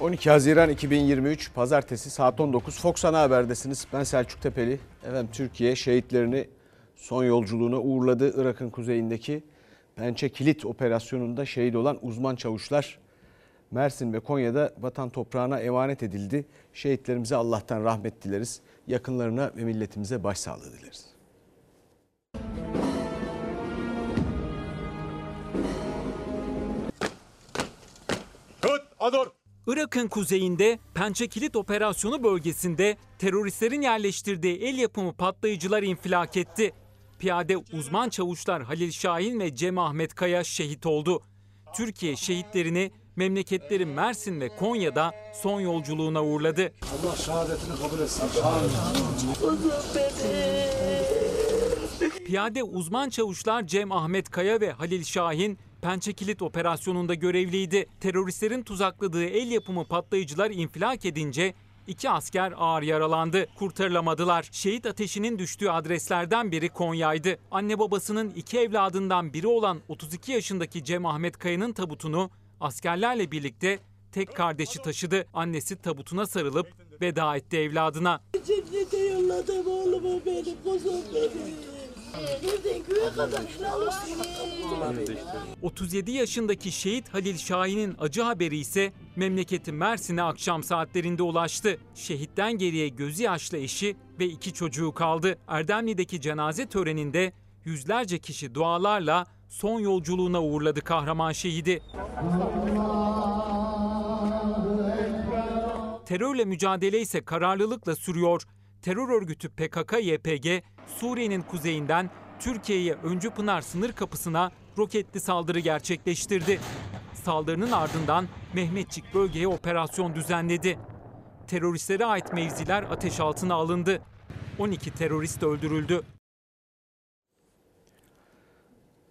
12 Haziran 2023 Pazartesi saat 19 Fox Ana Haber'desiniz. Ben Selçuk Tepeli. Efendim Türkiye şehitlerini son yolculuğuna uğurladı. Irak'ın kuzeyindeki Pençe Kilit operasyonunda şehit olan uzman çavuşlar Mersin ve Konya'da vatan toprağına emanet edildi. Şehitlerimize Allah'tan rahmet dileriz. Yakınlarına ve milletimize başsağlığı dileriz. Tut, adur. Irak'ın kuzeyinde Pençekilit operasyonu bölgesinde teröristlerin yerleştirdiği el yapımı patlayıcılar infilak etti. Piyade uzman çavuşlar Halil Şahin ve Cem Ahmet Kaya şehit oldu. Türkiye şehitlerini memleketleri Mersin ve Konya'da son yolculuğuna uğurladı. Allah şehadetini kabul etsin. Piyade uzman çavuşlar Cem Ahmet Kaya ve Halil Şahin Pençekilit operasyonunda görevliydi. Teröristlerin tuzakladığı el yapımı patlayıcılar infilak edince iki asker ağır yaralandı. Kurtarılamadılar. Şehit ateşinin düştüğü adreslerden biri Konya'ydı. Anne babasının iki evladından biri olan 32 yaşındaki Cem Ahmet Kaya'nın tabutunu askerlerle birlikte tek kardeşi taşıdı. Annesi tabutuna sarılıp veda etti evladına. Cennete yolladım oğlumu benim, kuzum benim. Nereden köye kadar olsun. 37 yaşındaki şehit Halil Şahin'in acı haberi ise memleketi Mersin'e akşam saatlerinde ulaştı. Şehitten geriye gözü yaşlı eşi ve iki çocuğu kaldı. Erdemli'deki cenaze töreninde yüzlerce kişi dualarla son yolculuğuna uğurladı kahraman şehidi. Terörle mücadele ise kararlılıkla sürüyor. Terör örgütü PKK-YPG Suriye'nin kuzeyinden Türkiye'ye Öncü Pınar sınır kapısına roketli saldırı gerçekleştirdi. Saldırının ardından Mehmetçik bölgeye operasyon düzenledi. Teröristlere ait mevziler ateş altına alındı. 12 terörist öldürüldü.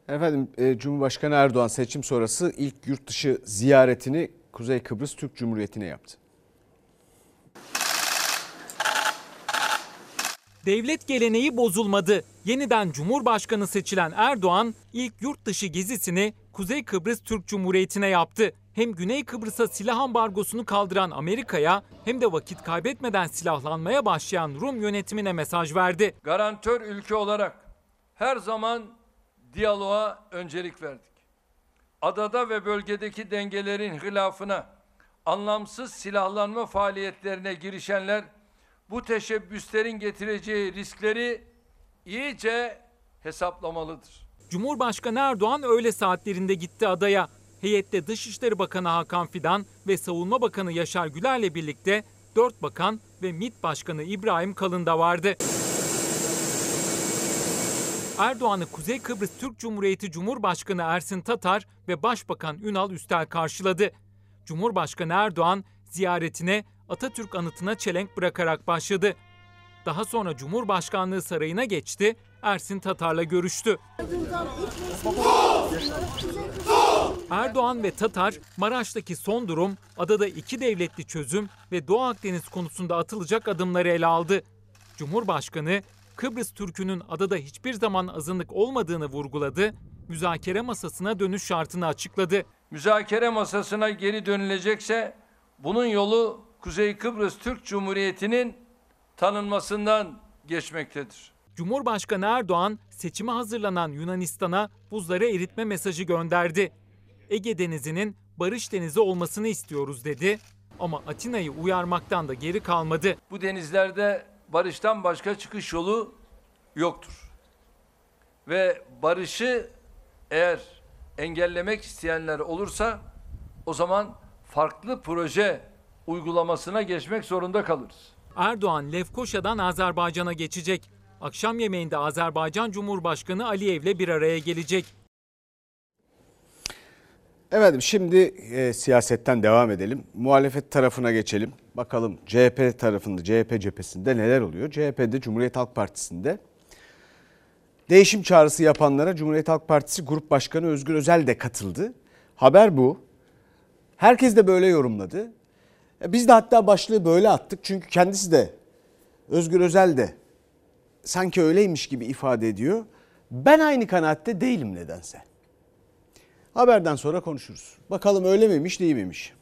Efendim e, Cumhurbaşkanı Erdoğan seçim sonrası ilk yurt dışı ziyaretini Kuzey Kıbrıs Türk Cumhuriyeti'ne yaptı. Devlet geleneği bozulmadı. Yeniden Cumhurbaşkanı seçilen Erdoğan ilk yurt dışı gezisini Kuzey Kıbrıs Türk Cumhuriyeti'ne yaptı. Hem Güney Kıbrıs'a silah ambargosunu kaldıran Amerika'ya hem de vakit kaybetmeden silahlanmaya başlayan Rum yönetimine mesaj verdi. garantör ülke olarak her zaman diyaloğa öncelik verdik. Adada ve bölgedeki dengelerin hilafına, anlamsız silahlanma faaliyetlerine girişenler bu teşebbüslerin getireceği riskleri iyice hesaplamalıdır. Cumhurbaşkanı Erdoğan öğle saatlerinde gitti adaya. Heyette Dışişleri Bakanı Hakan Fidan ve Savunma Bakanı Yaşar Güler'le birlikte 4 bakan ve MİT Başkanı İbrahim Kalın da vardı. Erdoğan'ı Kuzey Kıbrıs Türk Cumhuriyeti Cumhurbaşkanı Ersin Tatar ve Başbakan Ünal Üstel karşıladı. Cumhurbaşkanı Erdoğan ziyaretine Atatürk anıtına çelenk bırakarak başladı. Daha sonra Cumhurbaşkanlığı sarayına geçti, Ersin Tatar'la görüştü. Erdoğan ve Tatar, Maraş'taki son durum, adada iki devletli çözüm ve Doğu Akdeniz konusunda atılacak adımları ele aldı. Cumhurbaşkanı, Kıbrıs Türk'ünün adada hiçbir zaman azınlık olmadığını vurguladı, müzakere masasına dönüş şartını açıkladı. Müzakere masasına geri dönülecekse bunun yolu Kuzey Kıbrıs Türk Cumhuriyeti'nin tanınmasından geçmektedir. Cumhurbaşkanı Erdoğan seçime hazırlanan Yunanistan'a buzları eritme mesajı gönderdi. Ege Denizi'nin barış denizi olmasını istiyoruz dedi ama Atina'yı uyarmaktan da geri kalmadı. Bu denizlerde barıştan başka çıkış yolu yoktur. Ve barışı eğer engellemek isteyenler olursa o zaman farklı proje uygulamasına geçmek zorunda kalırız. Erdoğan Lefkoşa'dan Azerbaycan'a geçecek. Akşam yemeğinde Azerbaycan Cumhurbaşkanı Aliyev'le bir araya gelecek. Efendim şimdi e, siyasetten devam edelim. Muhalefet tarafına geçelim. Bakalım CHP tarafında, CHP cephesinde neler oluyor? CHP'de Cumhuriyet Halk Partisi'nde değişim çağrısı yapanlara Cumhuriyet Halk Partisi Grup Başkanı Özgür Özel de katıldı. Haber bu. Herkes de böyle yorumladı. E, Biz de hatta başlığı böyle attık. Çünkü kendisi de Özgür Özel de sanki öyleymiş gibi ifade ediyor. Ben aynı kanaatte değilim nedense. Haberden sonra konuşuruz. Bakalım öyle miymiş değil miymiş?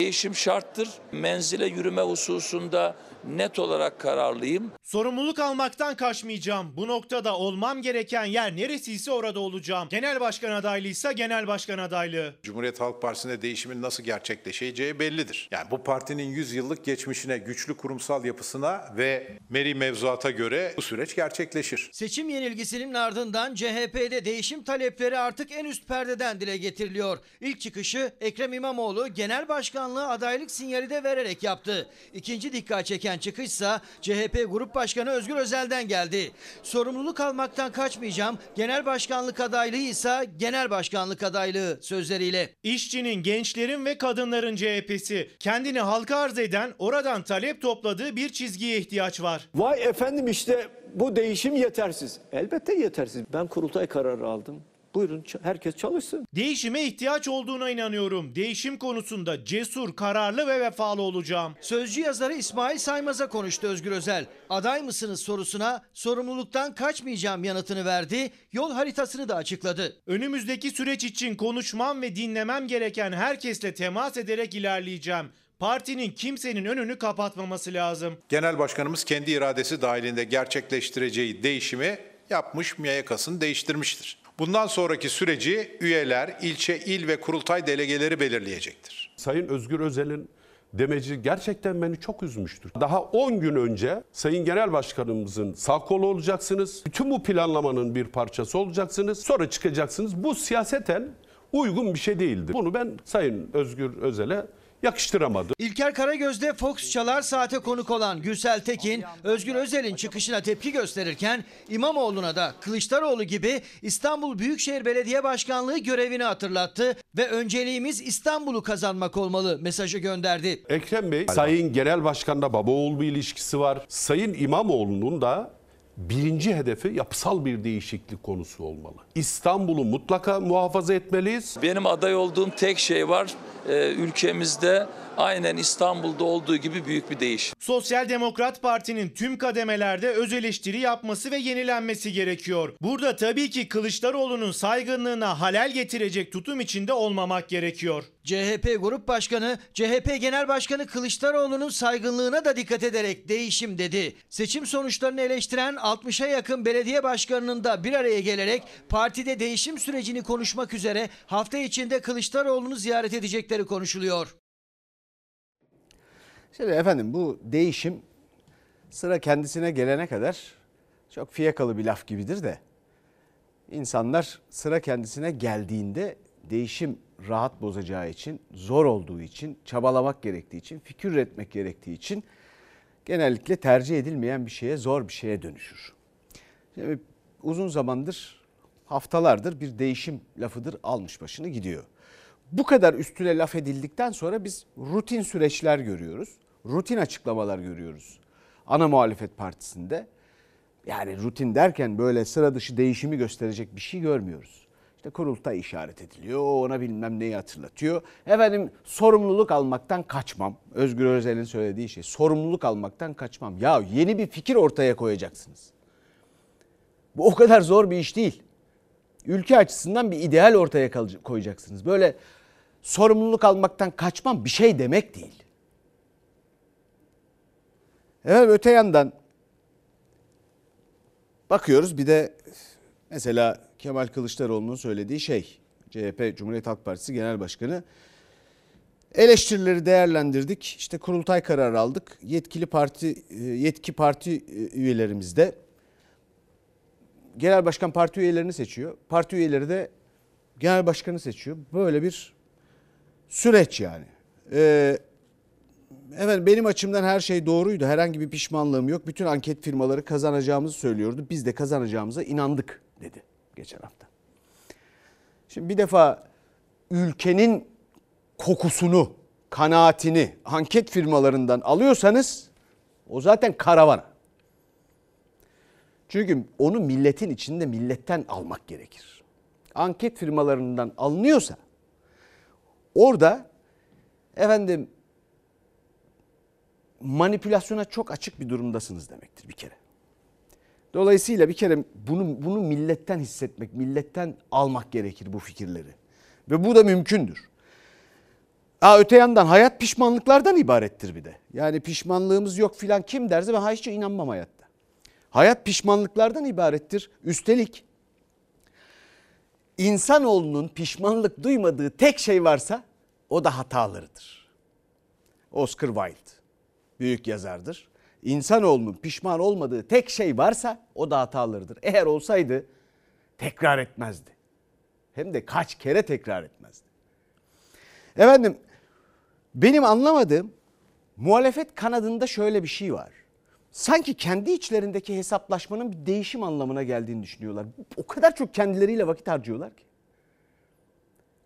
Değişim şarttır. Menzile yürüme hususunda net olarak kararlıyım. Sorumluluk almaktan kaçmayacağım. Bu noktada olmam gereken yer neresiyse orada olacağım. Genel başkan adaylıysa genel başkan adaylığı. Cumhuriyet Halk Partisi'nde değişimin nasıl gerçekleşeceği bellidir. Yani bu partinin 100 yıllık geçmişine, güçlü kurumsal yapısına ve meri mevzuata göre bu süreç gerçekleşir. Seçim yenilgisinin ardından CHP'de değişim talepleri artık en üst perdeden dile getiriliyor. İlk çıkışı Ekrem İmamoğlu genel başkanlığı adaylık sinyali de vererek yaptı. İkinci dikkat çeken çıkışsa CHP Grup Başkanı Özgür Özel'den geldi. Sorumluluk almaktan kaçmayacağım. Genel başkanlık adaylığı ise genel başkanlık adaylığı sözleriyle. İşçinin, gençlerin ve kadınların CHP'si kendini halka arz eden, oradan talep topladığı bir çizgiye ihtiyaç var. Vay efendim işte bu değişim yetersiz. Elbette yetersiz. Ben kurultay kararı aldım. Buyurun herkes çalışsın. Değişime ihtiyaç olduğuna inanıyorum. Değişim konusunda cesur, kararlı ve vefalı olacağım. Sözcü yazarı İsmail Saymaz'a konuştu Özgür Özel. Aday mısınız sorusuna sorumluluktan kaçmayacağım yanıtını verdi. Yol haritasını da açıkladı. Önümüzdeki süreç için konuşmam ve dinlemem gereken herkesle temas ederek ilerleyeceğim. Partinin kimsenin önünü kapatmaması lazım. Genel Başkanımız kendi iradesi dahilinde gerçekleştireceği değişimi yapmış, miyakasını değiştirmiştir. Bundan sonraki süreci üyeler, ilçe, il ve kurultay delegeleri belirleyecektir. Sayın Özgür Özel'in demeci gerçekten beni çok üzmüştür. Daha 10 gün önce Sayın Genel Başkanımızın sağ kolu olacaksınız. Bütün bu planlamanın bir parçası olacaksınız. Sonra çıkacaksınız. Bu siyaseten uygun bir şey değildir. Bunu ben Sayın Özgür Özel'e yakıştıramadım. İlker Karagöz'de Fox Çalar Saat'e konuk olan Gürsel Tekin, Özgür Özel'in çıkışına tepki gösterirken İmamoğlu'na da Kılıçdaroğlu gibi İstanbul Büyükşehir Belediye Başkanlığı görevini hatırlattı ve önceliğimiz İstanbul'u kazanmak olmalı mesajı gönderdi. Ekrem Bey, Sayın Genel Başkan'da baba oğul bir ilişkisi var. Sayın İmamoğlu'nun da birinci hedefi yapısal bir değişiklik konusu olmalı. İstanbul'u mutlaka muhafaza etmeliyiz. Benim aday olduğum tek şey var. Ee, ülkemizde aynen İstanbul'da olduğu gibi büyük bir değişim. Sosyal Demokrat Parti'nin tüm kademelerde öz eleştiri yapması ve yenilenmesi gerekiyor. Burada tabii ki Kılıçdaroğlu'nun saygınlığına halel getirecek tutum içinde olmamak gerekiyor. CHP Grup Başkanı, CHP Genel Başkanı Kılıçdaroğlu'nun saygınlığına da dikkat ederek değişim dedi. Seçim sonuçlarını eleştiren 60'a yakın belediye başkanının da bir araya gelerek partide değişim sürecini konuşmak üzere hafta içinde Kılıçdaroğlu'nu ziyaret edecekleri konuşuluyor. Şimdi efendim bu değişim sıra kendisine gelene kadar çok fiyakalı bir laf gibidir de insanlar sıra kendisine geldiğinde değişim rahat bozacağı için, zor olduğu için, çabalamak gerektiği için, fikir üretmek gerektiği için genellikle tercih edilmeyen bir şeye, zor bir şeye dönüşür. Şimdi uzun zamandır, haftalardır bir değişim lafıdır almış başını gidiyor. Bu kadar üstüne laf edildikten sonra biz rutin süreçler görüyoruz. Rutin açıklamalar görüyoruz. Ana muhalefet partisinde. Yani rutin derken böyle sıra dışı değişimi gösterecek bir şey görmüyoruz. İşte kurultay işaret ediliyor, ona bilmem neyi hatırlatıyor. Efendim sorumluluk almaktan kaçmam. Özgür Özel'in söylediği şey sorumluluk almaktan kaçmam. Ya yeni bir fikir ortaya koyacaksınız. Bu o kadar zor bir iş değil. Ülke açısından bir ideal ortaya koyacaksınız. Böyle sorumluluk almaktan kaçmam bir şey demek değil. Evet öte yandan bakıyoruz bir de mesela Kemal Kılıçdaroğlu'nun söylediği şey CHP Cumhuriyet Halk Partisi Genel Başkanı eleştirileri değerlendirdik. İşte kurultay kararı aldık. Yetkili parti yetki parti üyelerimiz de genel başkan parti üyelerini seçiyor. Parti üyeleri de genel başkanı seçiyor. Böyle bir süreç yani. Ee, evet benim açımdan her şey doğruydu. Herhangi bir pişmanlığım yok. Bütün anket firmaları kazanacağımızı söylüyordu. Biz de kazanacağımıza inandık dedi geçen hafta. Şimdi bir defa ülkenin kokusunu, kanaatini anket firmalarından alıyorsanız o zaten karavana. Çünkü onu milletin içinde milletten almak gerekir. Anket firmalarından alınıyorsa orada efendim manipülasyona çok açık bir durumdasınız demektir bir kere. Dolayısıyla bir kere bunu bunu milletten hissetmek, milletten almak gerekir bu fikirleri. Ve bu da mümkündür. Aa, öte yandan hayat pişmanlıklardan ibarettir bir de. Yani pişmanlığımız yok filan kim derse ben hiç inanmam hayatta. Hayat pişmanlıklardan ibarettir. Üstelik insanoğlunun pişmanlık duymadığı tek şey varsa o da hatalarıdır. Oscar Wilde büyük yazardır. İnsanoğlunun pişman olmadığı tek şey varsa o da hatalarıdır. Eğer olsaydı tekrar etmezdi. Hem de kaç kere tekrar etmezdi. Efendim benim anlamadığım muhalefet kanadında şöyle bir şey var. Sanki kendi içlerindeki hesaplaşmanın bir değişim anlamına geldiğini düşünüyorlar. O kadar çok kendileriyle vakit harcıyorlar ki.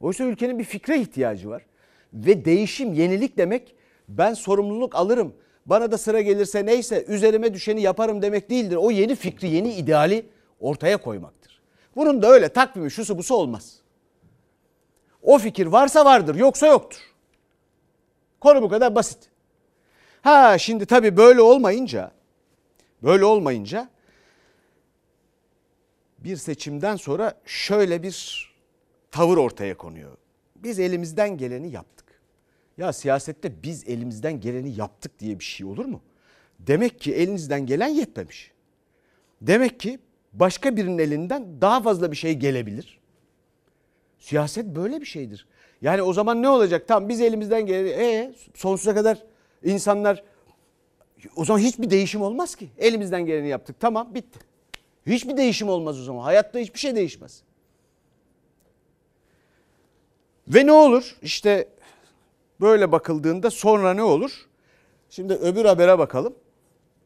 Oysa ülkenin bir fikre ihtiyacı var. Ve değişim, yenilik demek ben sorumluluk alırım. Bana da sıra gelirse neyse üzerime düşeni yaparım demek değildir. O yeni fikri, yeni ideali ortaya koymaktır. Bunun da öyle takvimi şusu busu olmaz. O fikir varsa vardır, yoksa yoktur. Konu bu kadar basit. Ha şimdi tabii böyle olmayınca, böyle olmayınca bir seçimden sonra şöyle bir tavır ortaya konuyor. Biz elimizden geleni yaptık. Ya siyasette biz elimizden geleni yaptık diye bir şey olur mu? Demek ki elinizden gelen yetmemiş. Demek ki başka birinin elinden daha fazla bir şey gelebilir. Siyaset böyle bir şeydir. Yani o zaman ne olacak? Tamam biz elimizden geleni e, sonsuza kadar insanlar o zaman hiçbir değişim olmaz ki. Elimizden geleni yaptık. Tamam bitti. Hiçbir değişim olmaz o zaman. Hayatta hiçbir şey değişmez. Ve ne olur? İşte böyle bakıldığında sonra ne olur? Şimdi öbür habere bakalım.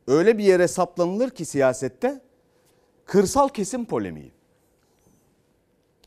Öyle bir yere saplanılır ki siyasette kırsal kesim polemiği.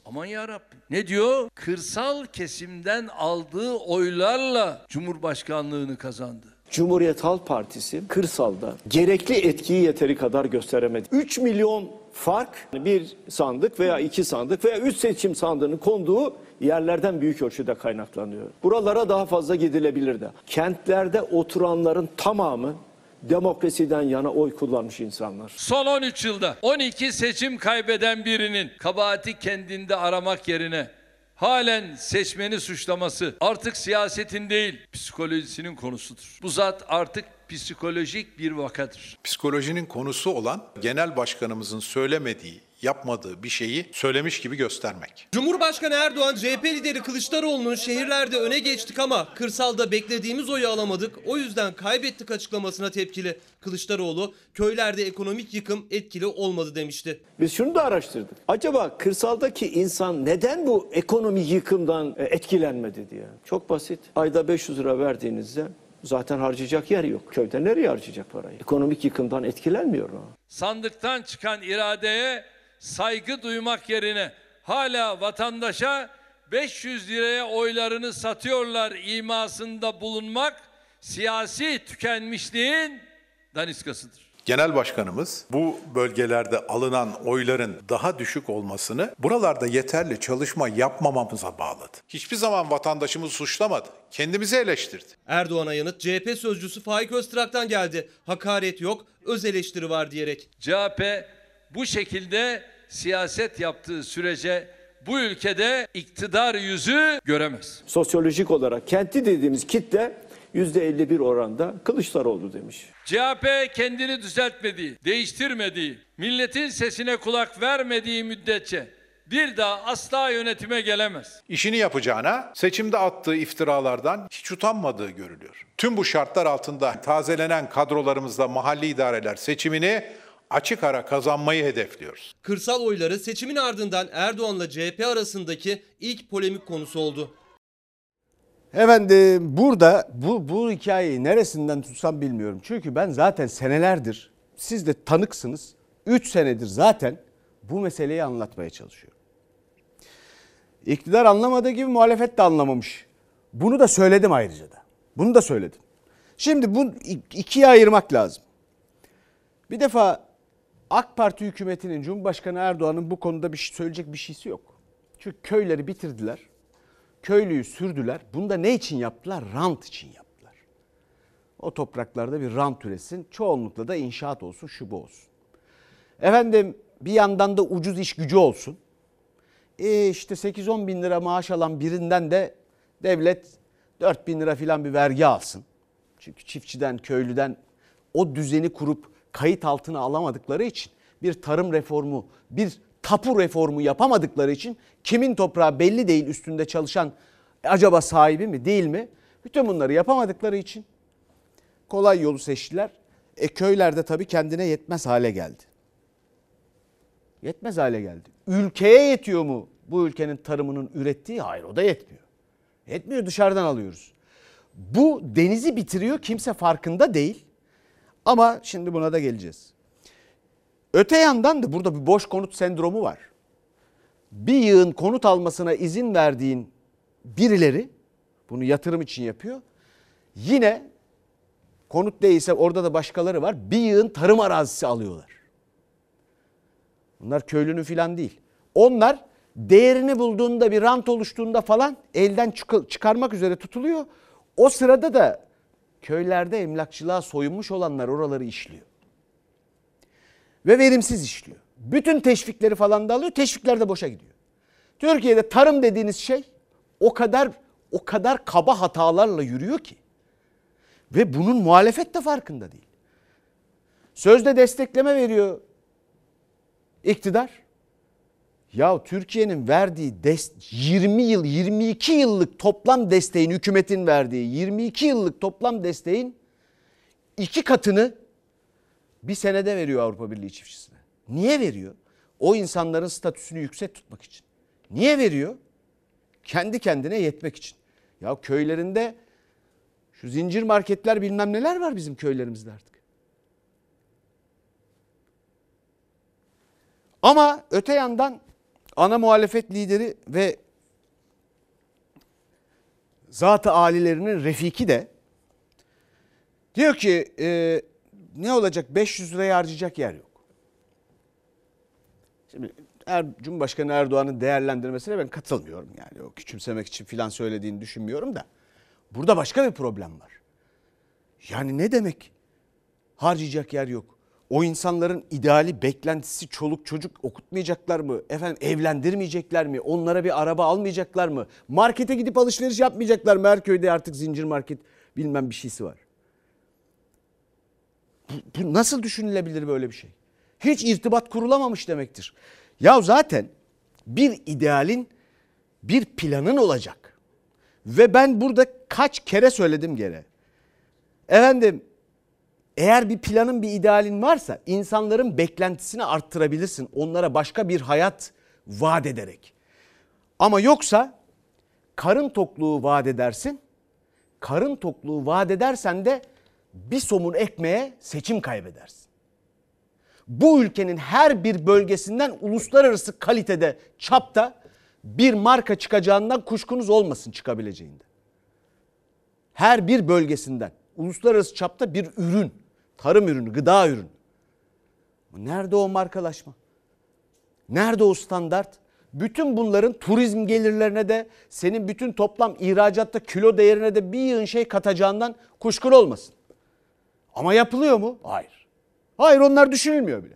Aman ya Ne diyor? Kırsal kesimden aldığı oylarla Cumhurbaşkanlığını kazandı. Cumhuriyet Halk Partisi kırsalda gerekli etkiyi yeteri kadar gösteremedi. 3 milyon fark bir sandık veya iki sandık veya üç seçim sandığının konduğu yerlerden büyük ölçüde kaynaklanıyor. Buralara daha fazla gidilebilirdi. Kentlerde oturanların tamamı demokrasiden yana oy kullanmış insanlar. Son 13 yılda 12 seçim kaybeden birinin kabahati kendinde aramak yerine halen seçmeni suçlaması artık siyasetin değil psikolojisinin konusudur. Bu zat artık psikolojik bir vakadır. Psikolojinin konusu olan genel başkanımızın söylemediği, yapmadığı bir şeyi söylemiş gibi göstermek. Cumhurbaşkanı Erdoğan CHP lideri Kılıçdaroğlu'nun şehirlerde öne geçtik ama kırsalda beklediğimiz oyu alamadık. O yüzden kaybettik açıklamasına tepkili. Kılıçdaroğlu köylerde ekonomik yıkım etkili olmadı demişti. Biz şunu da araştırdık. Acaba kırsaldaki insan neden bu ekonomi yıkımdan e, etkilenmedi diye. Çok basit. Ayda 500 lira verdiğinizde zaten harcayacak yer yok. Köyde nereye harcayacak parayı? Ekonomik yıkımdan etkilenmiyor o. Sandıktan çıkan iradeye saygı duymak yerine hala vatandaşa 500 liraya oylarını satıyorlar imasında bulunmak siyasi tükenmişliğin daniskasıdır. Genel başkanımız bu bölgelerde alınan oyların daha düşük olmasını buralarda yeterli çalışma yapmamamıza bağladı. Hiçbir zaman vatandaşımızı suçlamadı. Kendimizi eleştirdi. Erdoğan'a yanıt CHP sözcüsü Faik Öztrak'tan geldi. Hakaret yok, öz eleştiri var diyerek. CHP bu şekilde siyaset yaptığı sürece bu ülkede iktidar yüzü göremez. Sosyolojik olarak kenti dediğimiz kitle %51 oranda Kılıçdaroğlu demiş. CHP kendini düzeltmediği, değiştirmediği, milletin sesine kulak vermediği müddetçe bir daha asla yönetime gelemez. İşini yapacağına seçimde attığı iftiralardan hiç utanmadığı görülüyor. Tüm bu şartlar altında tazelenen kadrolarımızda mahalli idareler seçimini açık ara kazanmayı hedefliyoruz. Kırsal oyları seçimin ardından Erdoğan'la CHP arasındaki ilk polemik konusu oldu. Efendim burada bu, bu hikayeyi neresinden tutsam bilmiyorum. Çünkü ben zaten senelerdir siz de tanıksınız. 3 senedir zaten bu meseleyi anlatmaya çalışıyorum. İktidar anlamadığı gibi muhalefet de anlamamış. Bunu da söyledim ayrıca da. Bunu da söyledim. Şimdi bu ikiye ayırmak lazım. Bir defa AK Parti hükümetinin Cumhurbaşkanı Erdoğan'ın bu konuda bir şey söyleyecek bir şeysi yok. Çünkü köyleri bitirdiler. Köylüyü sürdüler. Bunu da ne için yaptılar? Rant için yaptılar. O topraklarda bir rant üresin. Çoğunlukla da inşaat olsun, şu bu olsun. Efendim bir yandan da ucuz iş gücü olsun. E işte 8-10 bin lira maaş alan birinden de devlet 4 bin lira filan bir vergi alsın. Çünkü çiftçiden, köylüden o düzeni kurup kayıt altına alamadıkları için bir tarım reformu, bir tapu reformu yapamadıkları için kimin toprağı belli değil üstünde çalışan acaba sahibi mi değil mi? Bütün bunları yapamadıkları için kolay yolu seçtiler. E köylerde tabii kendine yetmez hale geldi. Yetmez hale geldi. Ülkeye yetiyor mu bu ülkenin tarımının ürettiği? Hayır o da yetmiyor. Yetmiyor dışarıdan alıyoruz. Bu denizi bitiriyor kimse farkında değil. Ama şimdi buna da geleceğiz. Öte yandan da burada bir boş konut sendromu var. Bir yığın konut almasına izin verdiğin birileri bunu yatırım için yapıyor. Yine konut değilse orada da başkaları var. Bir yığın tarım arazisi alıyorlar. Bunlar köylünün filan değil. Onlar değerini bulduğunda bir rant oluştuğunda falan elden çıkarmak üzere tutuluyor. O sırada da köylerde emlakçılığa soyunmuş olanlar oraları işliyor. Ve verimsiz işliyor. Bütün teşvikleri falan da alıyor. Teşvikler de boşa gidiyor. Türkiye'de tarım dediğiniz şey o kadar o kadar kaba hatalarla yürüyor ki. Ve bunun muhalefet de farkında değil. Sözde destekleme veriyor iktidar. Ya Türkiye'nin verdiği 20 yıl 22 yıllık toplam desteğin hükümetin verdiği 22 yıllık toplam desteğin iki katını bir senede veriyor Avrupa Birliği çiftçisine. Niye veriyor? O insanların statüsünü yüksek tutmak için. Niye veriyor? Kendi kendine yetmek için. Ya köylerinde şu zincir marketler bilmem neler var bizim köylerimizde artık. Ama öte yandan ana muhalefet lideri ve zat-ı alilerinin refiki de diyor ki e, ne olacak 500 liraya harcayacak yer yok. Şimdi er, Cumhurbaşkanı Erdoğan'ın değerlendirmesine ben katılmıyorum. Yani o küçümsemek için filan söylediğini düşünmüyorum da. Burada başka bir problem var. Yani ne demek harcayacak yer yok? O insanların ideali, beklentisi çoluk çocuk okutmayacaklar mı? Efendim evlendirmeyecekler mi? Onlara bir araba almayacaklar mı? Markete gidip alışveriş yapmayacaklar mı? Her köyde artık zincir market bilmem bir şeysi var. Bu, bu nasıl düşünülebilir böyle bir şey? Hiç irtibat kurulamamış demektir. Ya zaten bir idealin bir planın olacak. Ve ben burada kaç kere söyledim gene. Efendim eğer bir planın bir idealin varsa insanların beklentisini arttırabilirsin. Onlara başka bir hayat vaat ederek. Ama yoksa karın tokluğu vaat edersin. Karın tokluğu vaat edersen de bir somun ekmeğe seçim kaybedersin. Bu ülkenin her bir bölgesinden uluslararası kalitede, çapta bir marka çıkacağından kuşkunuz olmasın çıkabileceğinde. Her bir bölgesinden uluslararası çapta bir ürün, tarım ürünü, gıda ürünü. Nerede o markalaşma? Nerede o standart? Bütün bunların turizm gelirlerine de senin bütün toplam ihracatta kilo değerine de bir yığın şey katacağından kuşkun olmasın. Ama yapılıyor mu? Hayır. Hayır onlar düşünülmüyor bile.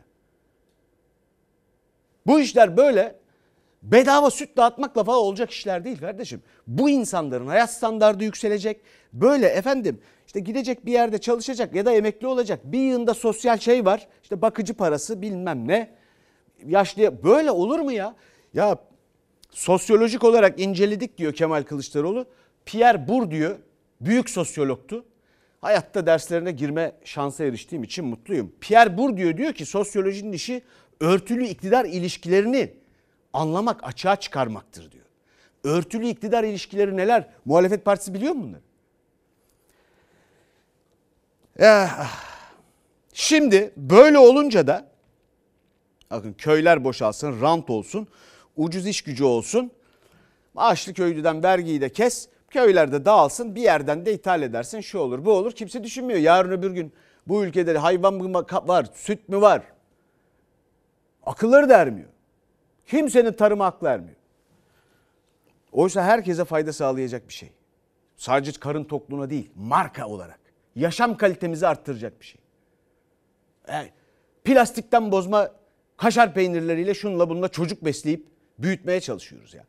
Bu işler böyle bedava süt dağıtmakla falan olacak işler değil kardeşim. Bu insanların hayat standardı yükselecek. Böyle efendim işte gidecek bir yerde çalışacak ya da emekli olacak. Bir yığında sosyal şey var. İşte bakıcı parası bilmem ne. Yaşlıya böyle olur mu ya? Ya sosyolojik olarak inceledik diyor Kemal Kılıçdaroğlu. Pierre Bourdieu büyük sosyologtu. Hayatta derslerine girme şansı eriştiğim için mutluyum. Pierre Bourdieu diyor ki sosyolojinin işi örtülü iktidar ilişkilerini anlamak, açığa çıkarmaktır diyor. Örtülü iktidar ilişkileri neler? Muhalefet partisi biliyor mu bunları? Eh, şimdi böyle olunca da bakın köyler boşalsın, rant olsun, ucuz iş gücü olsun. Maaşlı köylüden vergiyi de kes, köylerde dağılsın, bir yerden de ithal edersin. Şu olur, bu olur. Kimse düşünmüyor. Yarın öbür gün bu ülkede hayvan mı var, süt mü var? Akılları da ermiyor. Kimsenin tarıma hak vermiyor. Oysa herkese fayda sağlayacak bir şey. Sadece karın tokluğuna değil, marka olarak. Yaşam kalitemizi arttıracak bir şey. Yani plastikten bozma kaşar peynirleriyle şunla bununla çocuk besleyip büyütmeye çalışıyoruz ya.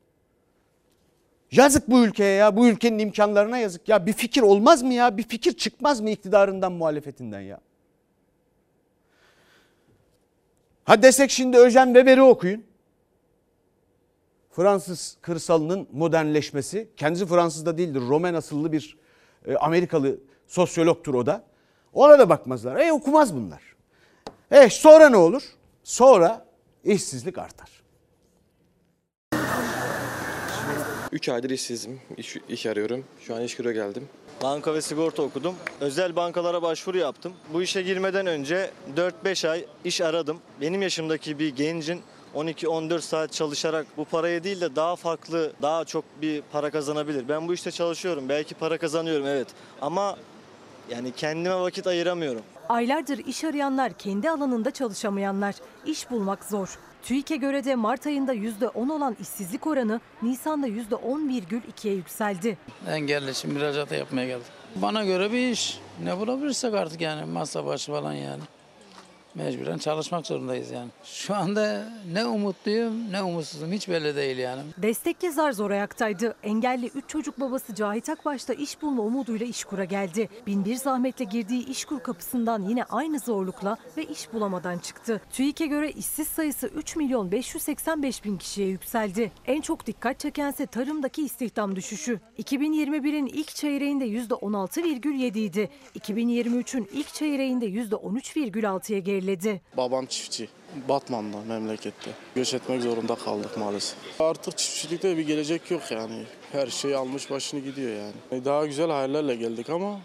Yazık bu ülkeye ya. Bu ülkenin imkanlarına yazık. Ya bir fikir olmaz mı ya? Bir fikir çıkmaz mı iktidarından muhalefetinden ya? Ha desek şimdi Öjen Weber'i okuyun. Fransız kırsalının modernleşmesi. Kendisi Fransız da değildir. Roman asıllı bir e, Amerikalı sosyologtur o da. Ona da bakmazlar. E okumaz bunlar. E sonra ne olur? Sonra işsizlik artar. 3 aydır işsizim. İş, iş arıyorum. Şu an iş kura geldim. Banka ve sigorta okudum. Özel bankalara başvuru yaptım. Bu işe girmeden önce 4-5 ay iş aradım. Benim yaşımdaki bir gencin 12-14 saat çalışarak bu paraya değil de daha farklı, daha çok bir para kazanabilir. Ben bu işte çalışıyorum. Belki para kazanıyorum evet. Ama yani kendime vakit ayıramıyorum. Aylardır iş arayanlar, kendi alanında çalışamayanlar. İş bulmak zor. TÜİK'e göre de Mart ayında %10 olan işsizlik oranı Nisan'da %10,2'ye yükseldi. Engelli şimdi müracaata yapmaya geldim. Bana göre bir iş. Ne bulabilirsek artık yani masa başı falan yani. Mecburen çalışmak zorundayız yani. Şu anda ne umutluyum ne umutsuzum hiç belli değil yani. Destekli zar zor ayaktaydı. Engelli 3 çocuk babası Cahit Akbaş da iş bulma umuduyla işkura geldi. Bin bir zahmetle girdiği işkur kapısından yine aynı zorlukla ve iş bulamadan çıktı. TÜİK'e göre işsiz sayısı 3 milyon 585 bin kişiye yükseldi. En çok dikkat çekense tarımdaki istihdam düşüşü. 2021'in ilk çeyreğinde %16,7 idi. 2023'ün ilk çeyreğinde %13,6'ya geriledi. Babam çiftçi. Batman'da memlekette. Göç etmek zorunda kaldık maalesef. Artık çiftçilikte bir gelecek yok yani. Her şey almış başını gidiyor yani. Daha güzel hayallerle geldik ama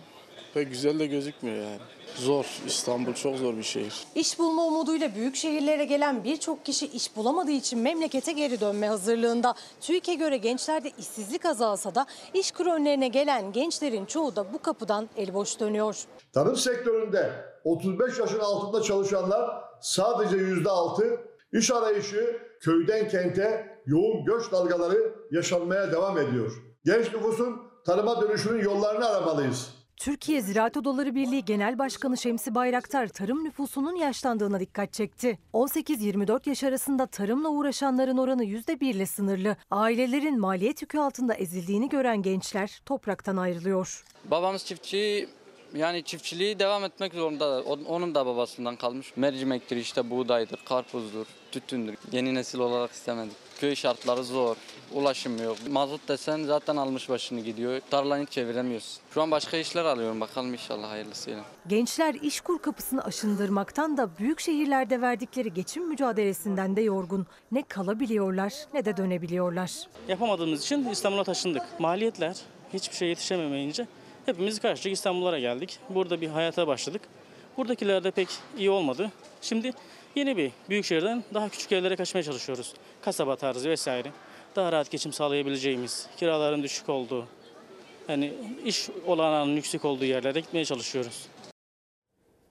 pek güzel de gözükmüyor yani. Zor. İstanbul çok zor bir şehir. İş bulma umuduyla büyük şehirlere gelen birçok kişi iş bulamadığı için memlekete geri dönme hazırlığında. TÜİK'e göre gençlerde işsizlik azalsa da iş kuru önlerine gelen gençlerin çoğu da bu kapıdan el boş dönüyor. Tarım sektöründe 35 yaşın altında çalışanlar sadece %6, iş arayışı köyden kente yoğun göç dalgaları yaşanmaya devam ediyor. Genç nüfusun tarıma dönüşünün yollarını aramalıyız. Türkiye Ziraat Odaları Birliği Genel Başkanı Şemsi Bayraktar tarım nüfusunun yaşlandığına dikkat çekti. 18-24 yaş arasında tarımla uğraşanların oranı %1 ile sınırlı. Ailelerin maliyet yükü altında ezildiğini gören gençler topraktan ayrılıyor. Babamız çiftçi yani çiftçiliği devam etmek zorunda. Onun da babasından kalmış. Mercimektir işte buğdaydır, karpuzdur, tütündür. Yeni nesil olarak istemedik. Köy şartları zor. Ulaşım yok. Mazot desen zaten almış başını gidiyor. Tarlanı hiç çeviremiyorsun. Şu an başka işler alıyorum bakalım inşallah hayırlısıyla. Gençler işkur kapısını aşındırmaktan da büyük şehirlerde verdikleri geçim mücadelesinden de yorgun. Ne kalabiliyorlar ne de dönebiliyorlar. Yapamadığımız için İstanbul'a taşındık. Maliyetler hiçbir şey yetişememeyince hepimiz kaçtık İstanbullara geldik. Burada bir hayata başladık. Buradakiler de pek iyi olmadı. Şimdi yeni bir büyük şehirden daha küçük yerlere kaçmaya çalışıyoruz. Kasaba tarzı vesaire. Daha rahat geçim sağlayabileceğimiz, kiraların düşük olduğu, yani iş olanağının yüksek olduğu yerlere gitmeye çalışıyoruz.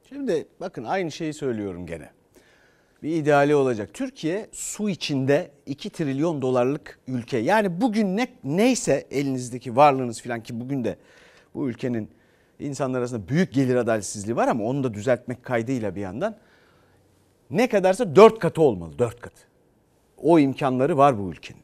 Şimdi bakın aynı şeyi söylüyorum gene. Bir ideali olacak. Türkiye su içinde 2 trilyon dolarlık ülke. Yani bugün ne neyse elinizdeki varlığınız falan ki bugün de bu ülkenin insanlar arasında büyük gelir adaletsizliği var ama onu da düzeltmek kaydıyla bir yandan ne kadarsa 4 katı olmalı 4 katı. O imkanları var bu ülkenin.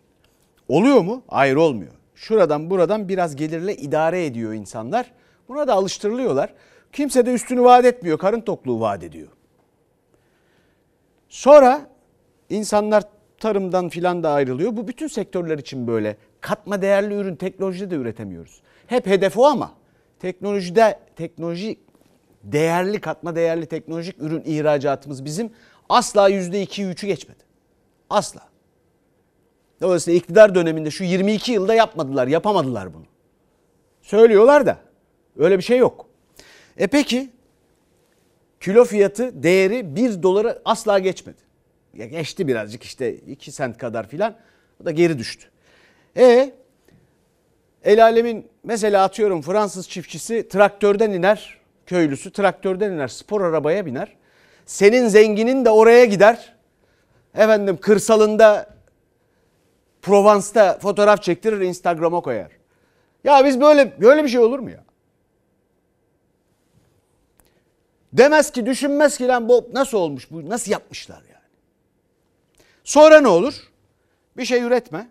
Oluyor mu? Hayır olmuyor. Şuradan buradan biraz gelirle idare ediyor insanlar. Buna da alıştırılıyorlar. Kimse de üstünü vaat etmiyor. Karın tokluğu vaat ediyor. Sonra insanlar tarımdan filan da ayrılıyor. Bu bütün sektörler için böyle. Katma değerli ürün teknolojide de üretemiyoruz. Hep hedef o ama teknolojide teknoloji değerli katma değerli teknolojik ürün ihracatımız bizim asla %2'yi 3'ü geçmedi. Asla. Dolayısıyla iktidar döneminde şu 22 yılda yapmadılar, yapamadılar bunu. Söylüyorlar da öyle bir şey yok. E peki kilo fiyatı değeri 1 dolara asla geçmedi. Ya geçti birazcık işte 2 sent kadar filan. O da geri düştü. E el alemin mesela atıyorum Fransız çiftçisi traktörden iner, köylüsü traktörden iner, spor arabaya biner. Senin zenginin de oraya gider. Efendim kırsalında Provence'da fotoğraf çektirir Instagram'a koyar. Ya biz böyle böyle bir şey olur mu ya? Demez ki düşünmez ki lan bu nasıl olmuş bu nasıl yapmışlar yani. Sonra ne olur? Bir şey üretme.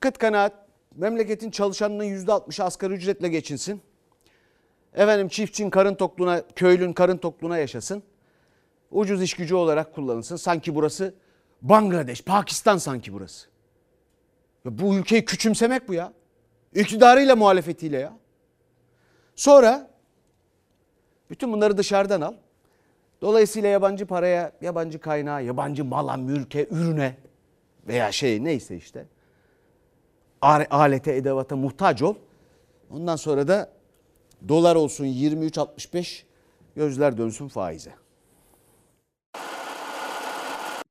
kıt kanaat memleketin çalışanının %60'ı asgari ücretle geçinsin. Efendim çiftçinin karın tokluğuna, köylünün karın tokluğuna yaşasın. Ucuz iş gücü olarak kullanılsın. Sanki burası Bangladeş, Pakistan sanki burası. Ya bu ülkeyi küçümsemek bu ya. İktidarıyla muhalefetiyle ya. Sonra bütün bunları dışarıdan al. Dolayısıyla yabancı paraya, yabancı kaynağa, yabancı mala, mülke, ürüne veya şey neyse işte alete, edevata muhtaç ol. Ondan sonra da dolar olsun 23.65 gözler dönsün faize.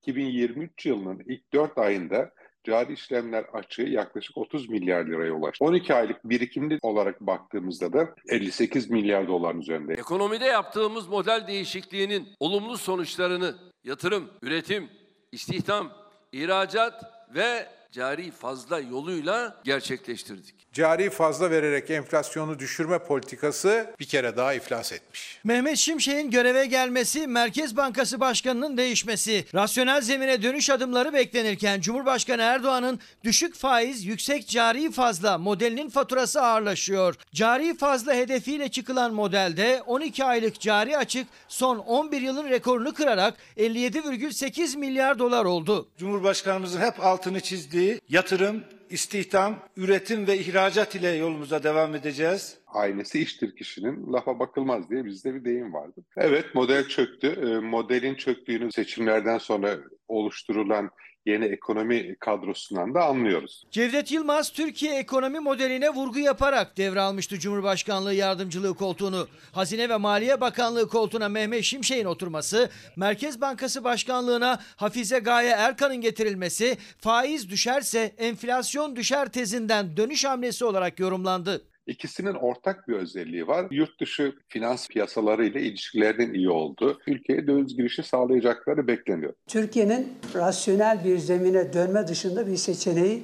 2023 yılının ilk 4 ayında cari işlemler açığı yaklaşık 30 milyar liraya ulaştı. 12 aylık birikimli olarak baktığımızda da 58 milyar doların üzerinde. Ekonomide yaptığımız model değişikliğinin olumlu sonuçlarını yatırım, üretim, istihdam, ihracat ve cari fazla yoluyla gerçekleştirdik. Cari fazla vererek enflasyonu düşürme politikası bir kere daha iflas etmiş. Mehmet Şimşek'in göreve gelmesi, Merkez Bankası Başkanı'nın değişmesi, rasyonel zemine dönüş adımları beklenirken Cumhurbaşkanı Erdoğan'ın düşük faiz, yüksek cari fazla modelinin faturası ağırlaşıyor. Cari fazla hedefiyle çıkılan modelde 12 aylık cari açık son 11 yılın rekorunu kırarak 57,8 milyar dolar oldu. Cumhurbaşkanımızın hep altını çizdiği yatırım, istihdam, üretim ve ihracat ile yolumuza devam edeceğiz. Ailesi iştir kişinin lafa bakılmaz diye bizde bir deyim vardı. Evet model çöktü. Ee, Modelin çöktüğünü seçimlerden sonra oluşturulan yeni ekonomi kadrosundan da anlıyoruz. Cevdet Yılmaz Türkiye ekonomi modeline vurgu yaparak devralmıştı Cumhurbaşkanlığı yardımcılığı koltuğunu. Hazine ve Maliye Bakanlığı koltuğuna Mehmet Şimşek'in oturması, Merkez Bankası Başkanlığına Hafize Gaye Erkan'ın getirilmesi, faiz düşerse enflasyon düşer tezinden dönüş hamlesi olarak yorumlandı. İkisinin ortak bir özelliği var. Yurt dışı finans piyasaları ile ilişkilerinin iyi olduğu, ülkeye döviz girişi sağlayacakları bekleniyor. Türkiye'nin rasyonel bir zemine dönme dışında bir seçeneği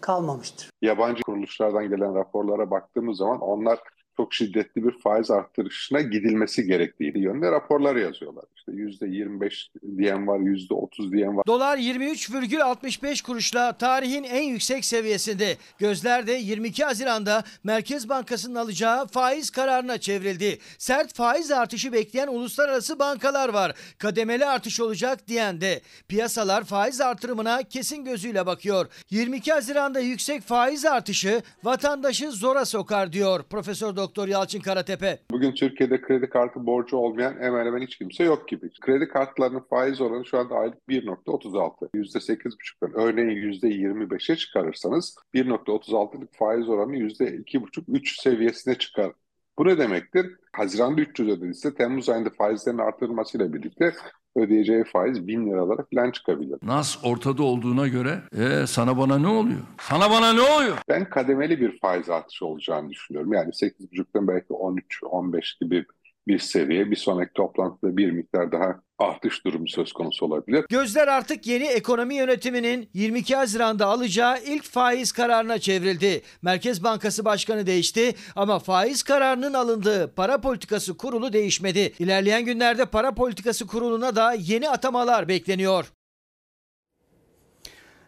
kalmamıştır. Yabancı kuruluşlardan gelen raporlara baktığımız zaman onlar çok şiddetli bir faiz arttırışına gidilmesi gerektiği yönde raporlar yazıyorlar. İşte %25 diyen var, %30 diyen var. Dolar 23,65 kuruşla tarihin en yüksek seviyesinde. Gözler de 22 Haziran'da Merkez Bankası'nın alacağı faiz kararına çevrildi. Sert faiz artışı bekleyen uluslararası bankalar var. Kademeli artış olacak diyen de. Piyasalar faiz artırımına kesin gözüyle bakıyor. 22 Haziran'da yüksek faiz artışı vatandaşı zora sokar diyor Profesör Doktor Yalçın Karatepe. Bugün Türkiye'de kredi kartı borcu olmayan hemen hemen hiç kimse yok gibi. Kredi kartlarının faiz oranı şu anda aylık 1.36. %8,5'tan örneğin %25'e çıkarırsanız 1.36'lık faiz oranı %2,5-3 seviyesine çıkar. Bu ne demektir? Haziran'da 300 ödediyse Temmuz ayında faizlerin artırılmasıyla birlikte ödeyeceği faiz 1000 liralara falan çıkabilir. Nas ortada olduğuna göre e, sana bana ne oluyor? Sana bana ne oluyor? Ben kademeli bir faiz artışı olacağını düşünüyorum. Yani 8,5'tan belki 13-15 gibi bir seviye. Bir sonraki toplantıda bir miktar daha artış durumu söz konusu olabilir. Gözler artık yeni ekonomi yönetiminin 22 Haziran'da alacağı ilk faiz kararına çevrildi. Merkez Bankası Başkanı değişti ama faiz kararının alındığı para politikası kurulu değişmedi. İlerleyen günlerde para politikası kuruluna da yeni atamalar bekleniyor.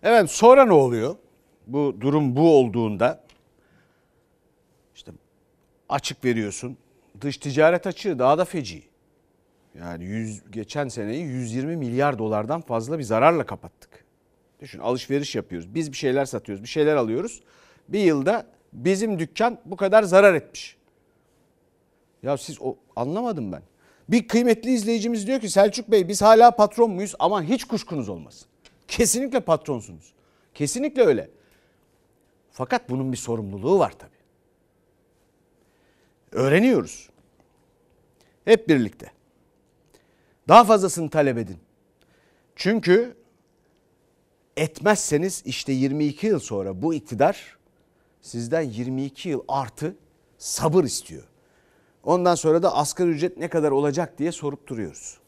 Evet sonra ne oluyor? Bu durum bu olduğunda işte açık veriyorsun. Dış ticaret açığı daha da feci. Yani 100, geçen seneyi 120 milyar dolardan fazla bir zararla kapattık. Düşün alışveriş yapıyoruz. Biz bir şeyler satıyoruz, bir şeyler alıyoruz. Bir yılda bizim dükkan bu kadar zarar etmiş. Ya siz o anlamadım ben. Bir kıymetli izleyicimiz diyor ki Selçuk Bey biz hala patron muyuz? Ama hiç kuşkunuz olmasın. Kesinlikle patronsunuz. Kesinlikle öyle. Fakat bunun bir sorumluluğu var tabii. Öğreniyoruz. Hep birlikte. Daha fazlasını talep edin. Çünkü etmezseniz işte 22 yıl sonra bu iktidar sizden 22 yıl artı sabır istiyor. Ondan sonra da asgari ücret ne kadar olacak diye sorup duruyoruz.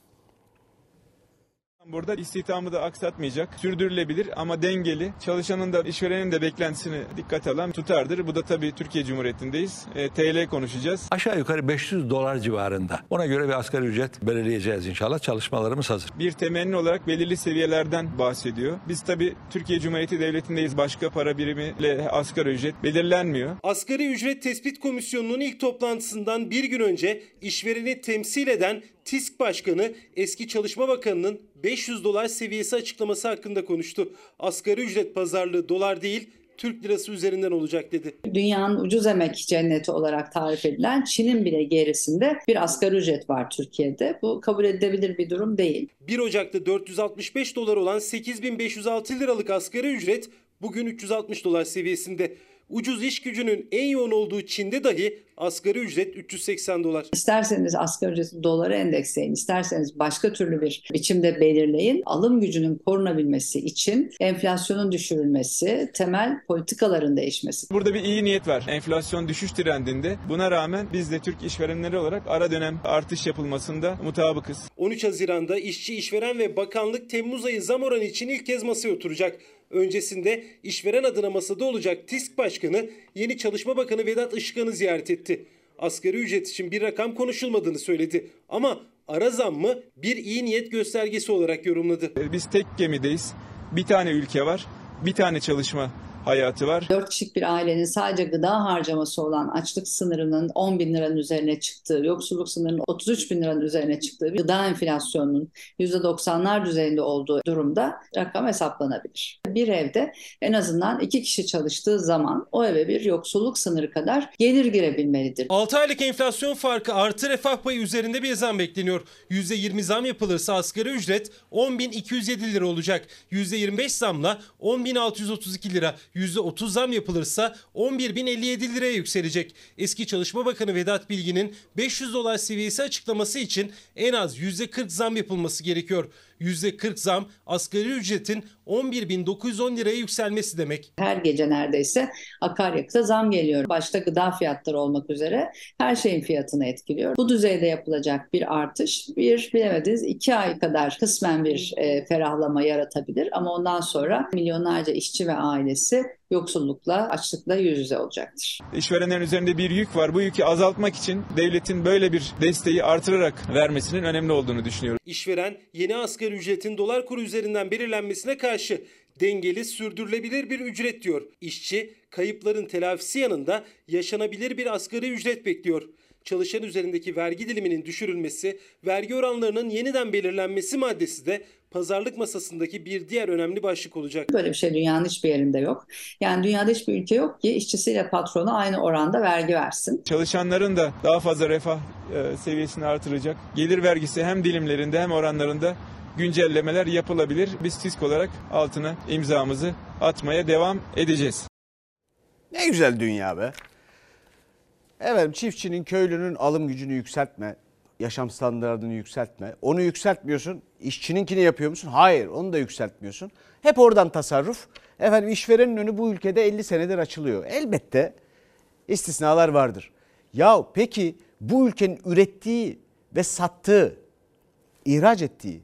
Burada istihdamı da aksatmayacak, sürdürülebilir ama dengeli, çalışanın da işverenin de beklentisini dikkate alan tutardır. Bu da tabii Türkiye Cumhuriyeti'ndeyiz. E, TL konuşacağız. Aşağı yukarı 500 dolar civarında. Ona göre bir asgari ücret belirleyeceğiz inşallah. Çalışmalarımız hazır. Bir temenni olarak belirli seviyelerden bahsediyor. Biz tabii Türkiye Cumhuriyeti Devleti'ndeyiz. Başka para birimiyle asgari ücret belirlenmiyor. Asgari Ücret Tespit Komisyonu'nun ilk toplantısından bir gün önce işvereni temsil eden TİSK Başkanı eski Çalışma Bakanı'nın 500 dolar seviyesi açıklaması hakkında konuştu. Asgari ücret pazarlığı dolar değil Türk lirası üzerinden olacak dedi. Dünyanın ucuz emek cenneti olarak tarif edilen Çin'in bile gerisinde bir asgari ücret var Türkiye'de. Bu kabul edilebilir bir durum değil. 1 Ocak'ta 465 dolar olan 8506 liralık asgari ücret bugün 360 dolar seviyesinde. Ucuz iş gücünün en yoğun olduğu Çin'de dahi asgari ücret 380 dolar. İsterseniz asgari ücreti dolara endeksleyin, isterseniz başka türlü bir biçimde belirleyin. Alım gücünün korunabilmesi için enflasyonun düşürülmesi, temel politikaların değişmesi. Burada bir iyi niyet var. Enflasyon düşüş trendinde. Buna rağmen biz de Türk işverenleri olarak ara dönem artış yapılmasında mutabıkız. 13 Haziran'da işçi, işveren ve bakanlık Temmuz ayı zam oranı için ilk kez masaya oturacak. Öncesinde işveren adına masada olacak TİSK Başkanı yeni Çalışma Bakanı Vedat Işıkhan'ı ziyaret etti. Asgari ücret için bir rakam konuşulmadığını söyledi. Ama ara zammı bir iyi niyet göstergesi olarak yorumladı. Biz tek gemideyiz. Bir tane ülke var. Bir tane çalışma hayatı var. 4 kişilik bir ailenin sadece gıda harcaması olan açlık sınırının 10 bin liranın üzerine çıktığı, yoksulluk sınırının 33 bin liranın üzerine çıktığı, gıda enflasyonunun %90'lar düzeyinde olduğu durumda rakam hesaplanabilir. Bir evde en azından iki kişi çalıştığı zaman o eve bir yoksulluk sınırı kadar gelir girebilmelidir. 6 aylık enflasyon farkı artı refah payı üzerinde bir zam bekleniyor. %20 zam yapılırsa asgari ücret 10.207 lira olacak. %25 zamla 10.632 lira. %30 zam yapılırsa 11.057 liraya yükselecek. Eski Çalışma Bakanı Vedat Bilgin'in 500 dolar seviyesi açıklaması için en az %40 zam yapılması gerekiyor. %40 zam asgari ücretin 11.910 liraya yükselmesi demek. Her gece neredeyse akaryakıta zam geliyor. Başta gıda fiyatları olmak üzere her şeyin fiyatını etkiliyor. Bu düzeyde yapılacak bir artış bir bilemediniz iki ay kadar kısmen bir e, ferahlama yaratabilir ama ondan sonra milyonlarca işçi ve ailesi yoksullukla, açlıkla yüz yüze olacaktır. İşverenlerin üzerinde bir yük var. Bu yükü azaltmak için devletin böyle bir desteği artırarak vermesinin önemli olduğunu düşünüyorum. İşveren yeni asgari ücretin dolar kuru üzerinden belirlenmesine karşı dengeli, sürdürülebilir bir ücret diyor. İşçi kayıpların telafisi yanında yaşanabilir bir asgari ücret bekliyor. Çalışan üzerindeki vergi diliminin düşürülmesi, vergi oranlarının yeniden belirlenmesi maddesi de pazarlık masasındaki bir diğer önemli başlık olacak. Böyle bir şey dünyanın hiçbir yerinde yok. Yani dünyada hiçbir ülke yok ki işçisiyle patronu aynı oranda vergi versin. Çalışanların da daha fazla refah e, seviyesini artıracak. Gelir vergisi hem dilimlerinde hem oranlarında güncellemeler yapılabilir. Biz TİSK olarak altına imzamızı atmaya devam edeceğiz. Ne güzel dünya be. Efendim çiftçinin, köylünün alım gücünü yükseltme, yaşam standartını yükseltme. Onu yükseltmiyorsun. İşçininkini yapıyor musun? Hayır, onu da yükseltmiyorsun. Hep oradan tasarruf. Efendim işverenin önü bu ülkede 50 senedir açılıyor. Elbette istisnalar vardır. Ya peki bu ülkenin ürettiği ve sattığı, ihraç ettiği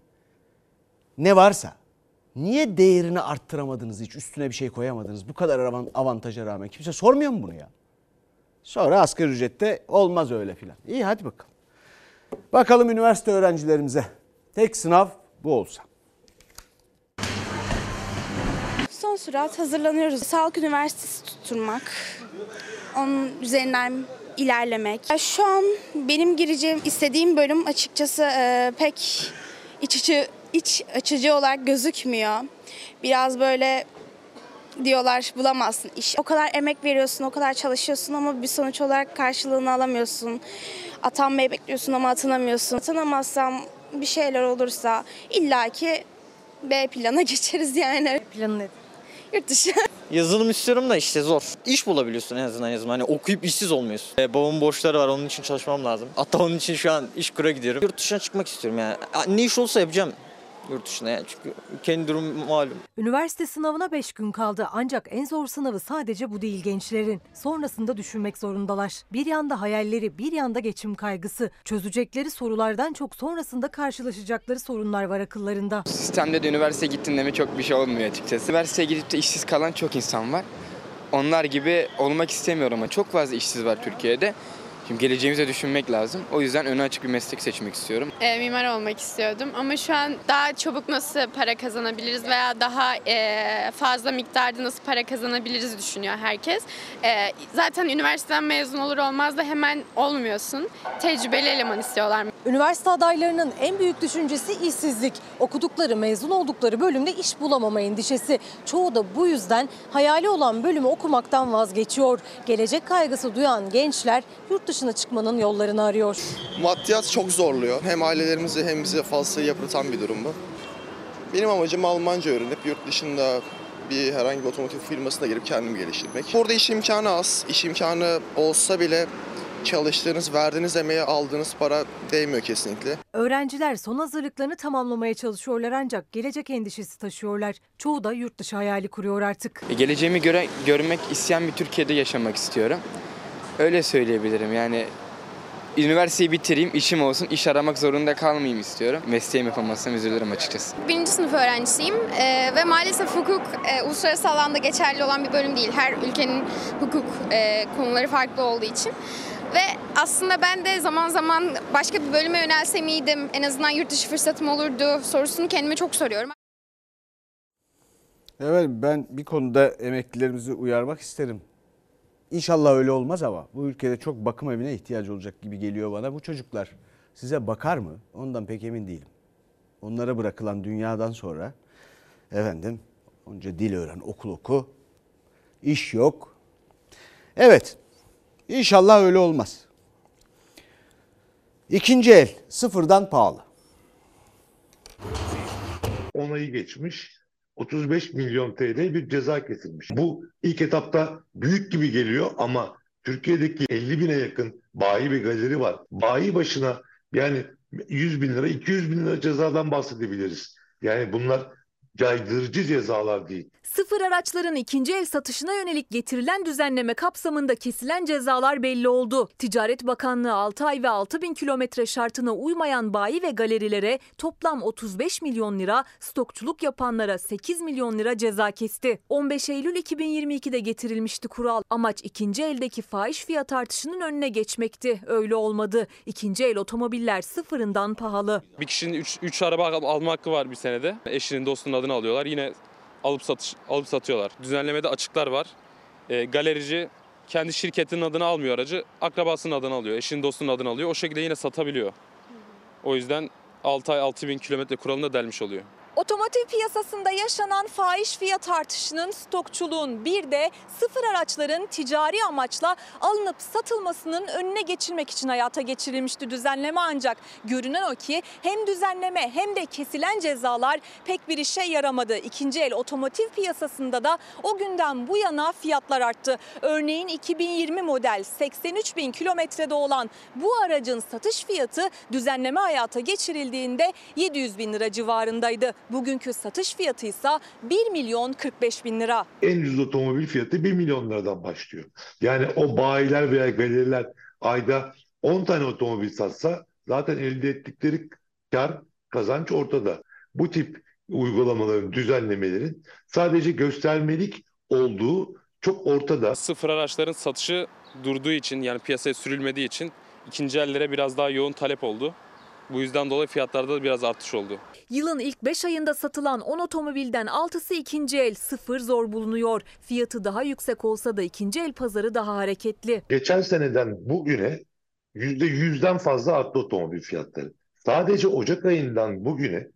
ne varsa niye değerini arttıramadınız hiç üstüne bir şey koyamadınız bu kadar avantaja rağmen kimse sormuyor mu bunu ya? Sonra asgari ücrette olmaz öyle filan. İyi hadi bakalım. Bakalım üniversite öğrencilerimize tek sınav bu olsa. Son sürat hazırlanıyoruz. Sağlık Üniversitesi tutturmak. Onun üzerinden ilerlemek. Şu an benim gireceğim, istediğim bölüm açıkçası e, pek iç açı, iç açıcı olarak gözükmüyor. Biraz böyle diyorlar bulamazsın iş. O kadar emek veriyorsun, o kadar çalışıyorsun ama bir sonuç olarak karşılığını alamıyorsun. Atanmayı bekliyorsun ama atanamıyorsun. Atanamazsam bir şeyler olursa illaki B plana geçeriz yani. Planı nedir? Yurt dışı. Yazılım istiyorum da işte zor. İş bulabiliyorsun en azından yazılım. Hani okuyup işsiz olmuyorsun. Ee, babamın borçları var onun için çalışmam lazım. Hatta onun için şu an iş kura gidiyorum. Yurt dışına çıkmak istiyorum yani. Ne iş olsa yapacağım. Yurt dışına yani çünkü kendi durum malum. Üniversite sınavına 5 gün kaldı ancak en zor sınavı sadece bu değil gençlerin. Sonrasında düşünmek zorundalar. Bir yanda hayalleri, bir yanda geçim kaygısı. Çözecekleri sorulardan çok sonrasında karşılaşacakları sorunlar var akıllarında. Sistemde de üniversiteye gittiğinde mi çok bir şey olmuyor açıkçası. Üniversiteye gidip de işsiz kalan çok insan var. Onlar gibi olmak istemiyorum ama çok fazla işsiz var Türkiye'de. Şimdi geleceğimize düşünmek lazım. O yüzden önü açık bir meslek seçmek istiyorum. E, mimar olmak istiyordum ama şu an daha çabuk nasıl para kazanabiliriz veya daha e, fazla miktarda nasıl para kazanabiliriz düşünüyor herkes. E, zaten üniversiteden mezun olur olmaz da hemen olmuyorsun. Tecrübeli eleman istiyorlar. Üniversite adaylarının en büyük düşüncesi işsizlik. Okudukları, mezun oldukları bölümde iş bulamama endişesi. Çoğu da bu yüzden hayali olan bölümü okumaktan vazgeçiyor. Gelecek kaygısı duyan gençler yurt dışına çıkmanın yollarını arıyor. Maddiyat çok zorluyor. Hem ailelerimizi hem bizi fazla yıpratan bir durum bu. Benim amacım Almanca öğrenip yurt dışında bir herhangi bir otomotiv firmasına girip kendimi geliştirmek. Burada iş imkanı az. İş imkanı olsa bile çalıştığınız, verdiğiniz emeğe aldığınız para değmiyor kesinlikle. Öğrenciler son hazırlıklarını tamamlamaya çalışıyorlar ancak gelecek endişesi taşıyorlar. Çoğu da yurt dışı hayali kuruyor artık. E, geleceğimi göre, görmek isteyen bir Türkiye'de yaşamak istiyorum. Öyle söyleyebilirim yani üniversiteyi bitireyim, işim olsun, iş aramak zorunda kalmayayım istiyorum. Mesleğimi yapamazsam üzülürüm açıkçası. Birinci sınıf öğrencisiyim e, ve maalesef hukuk e, uluslararası alanda geçerli olan bir bölüm değil. Her ülkenin hukuk e, konuları farklı olduğu için. Ve aslında ben de zaman zaman başka bir bölüme yönelse miydim, en azından yurt dışı fırsatım olurdu sorusunu kendime çok soruyorum. Evet ben bir konuda emeklilerimizi uyarmak isterim. İnşallah öyle olmaz ama bu ülkede çok bakım evine ihtiyacı olacak gibi geliyor bana. Bu çocuklar size bakar mı? Ondan pek emin değilim. Onlara bırakılan dünyadan sonra efendim önce dil öğren, okul oku, iş yok. Evet inşallah öyle olmaz. İkinci el sıfırdan pahalı. onayı geçmiş. 35 milyon TL bir ceza kesilmiş. Bu ilk etapta büyük gibi geliyor ama Türkiye'deki 50 bine yakın bayi ve galeri var. Bayi başına yani 100 bin lira, 200 bin lira cezadan bahsedebiliriz. Yani bunlar caydırıcı cezalar değil. Sıfır araçların ikinci el satışına yönelik getirilen düzenleme kapsamında kesilen cezalar belli oldu. Ticaret Bakanlığı 6 ay ve 6 bin kilometre şartına uymayan bayi ve galerilere toplam 35 milyon lira, stokçuluk yapanlara 8 milyon lira ceza kesti. 15 Eylül 2022'de getirilmişti kural. Amaç ikinci eldeki fahiş fiyat artışının önüne geçmekti. Öyle olmadı. İkinci el otomobiller sıfırından pahalı. Bir kişinin 3 araba al- alma hakkı var bir senede. Eşinin dostunun adını alıyorlar. Yine alıp satış alıp satıyorlar. Düzenlemede açıklar var. E, galerici kendi şirketinin adını almıyor aracı. Akrabasının adını alıyor. Eşinin dostunun adını alıyor. O şekilde yine satabiliyor. O yüzden 6 ay 6 bin kilometre kuralını delmiş oluyor. Otomotiv piyasasında yaşanan fahiş fiyat artışının stokçuluğun bir de sıfır araçların ticari amaçla alınıp satılmasının önüne geçilmek için hayata geçirilmişti düzenleme ancak görünen o ki hem düzenleme hem de kesilen cezalar pek bir işe yaramadı. İkinci el otomotiv piyasasında da o günden bu yana fiyatlar arttı. Örneğin 2020 model 83 bin kilometrede olan bu aracın satış fiyatı düzenleme hayata geçirildiğinde 700 bin lira civarındaydı. Bugünkü satış fiyatı ise 1 milyon 45 bin lira. En ucuz otomobil fiyatı 1 milyon liradan başlıyor. Yani o bayiler veya galeriler ayda 10 tane otomobil satsa zaten elde ettikleri kar kazanç ortada. Bu tip uygulamaların, düzenlemelerin sadece göstermelik olduğu çok ortada. Sıfır araçların satışı durduğu için yani piyasaya sürülmediği için ikinci ellere biraz daha yoğun talep oldu. Bu yüzden dolayı fiyatlarda da biraz artış oldu. Yılın ilk 5 ayında satılan 10 otomobilden 6'sı ikinci el, sıfır zor bulunuyor. Fiyatı daha yüksek olsa da ikinci el pazarı daha hareketli. Geçen seneden bugüne %100'den fazla arttı otomobil fiyatları. Sadece Ocak ayından bugüne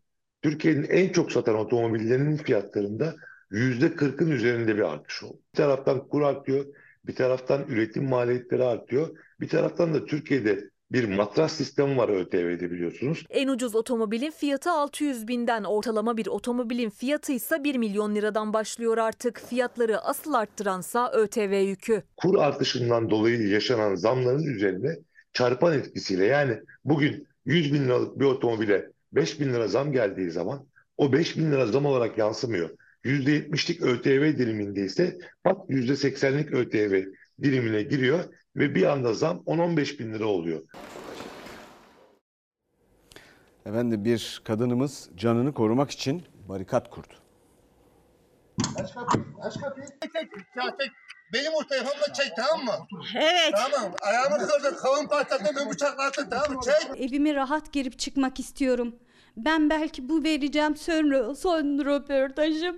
Türkiye'nin en çok satan otomobillerinin fiyatlarında %40'ın üzerinde bir artış oldu. Bir taraftan kur artıyor, bir taraftan üretim maliyetleri artıyor, bir taraftan da Türkiye'de bir matras sistemi var ÖTV'de biliyorsunuz. En ucuz otomobilin fiyatı 600 binden, ortalama bir otomobilin fiyatı ise 1 milyon liradan başlıyor artık. Fiyatları asıl arttıransa ÖTV yükü. Kur artışından dolayı yaşanan zamların üzerine çarpan etkisiyle yani bugün 100 bin liralık bir otomobile 5 bin lira zam geldiği zaman o 5 bin lira zam olarak yansımıyor. %70'lik ÖTV diliminde ise bak %80'lik ÖTV dilimine giriyor ve bir anda zam 10-15 bin lira oluyor. Efendim bir kadınımız canını korumak için barikat kurdu. Aç kapıyı, aç kapıyı. Ya tek. Benim o telefonla çek tamam mı? Evet. Tamam, ayağımı kırdın, kavun patlattın, beni bıçaklattın tamam mı? Çek. Evime rahat girip çıkmak istiyorum. Ben belki bu vereceğim son, son röportajım.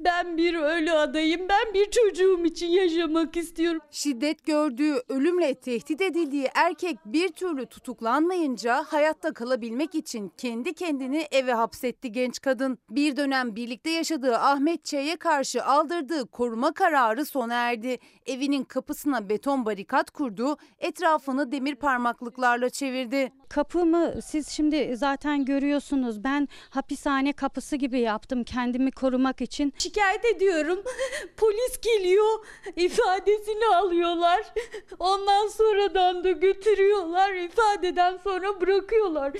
Ben bir ölü adayım. Ben bir çocuğum için yaşamak istiyorum. Şiddet gördüğü, ölümle tehdit edildiği erkek bir türlü tutuklanmayınca hayatta kalabilmek için kendi kendini eve hapsetti genç kadın. Bir dönem birlikte yaşadığı Ahmet Ç'ye karşı aldırdığı koruma kararı sona erdi. Evinin kapısına beton barikat kurdu, etrafını demir parmaklıklarla çevirdi. Kapımı siz şimdi zaten görüyorsunuz. Ben hapishane kapısı gibi yaptım kendimi korumak için. Şikayet ediyorum. Polis geliyor. ifadesini alıyorlar. Ondan sonradan da götürüyorlar. İfadeden sonra bırakıyorlar.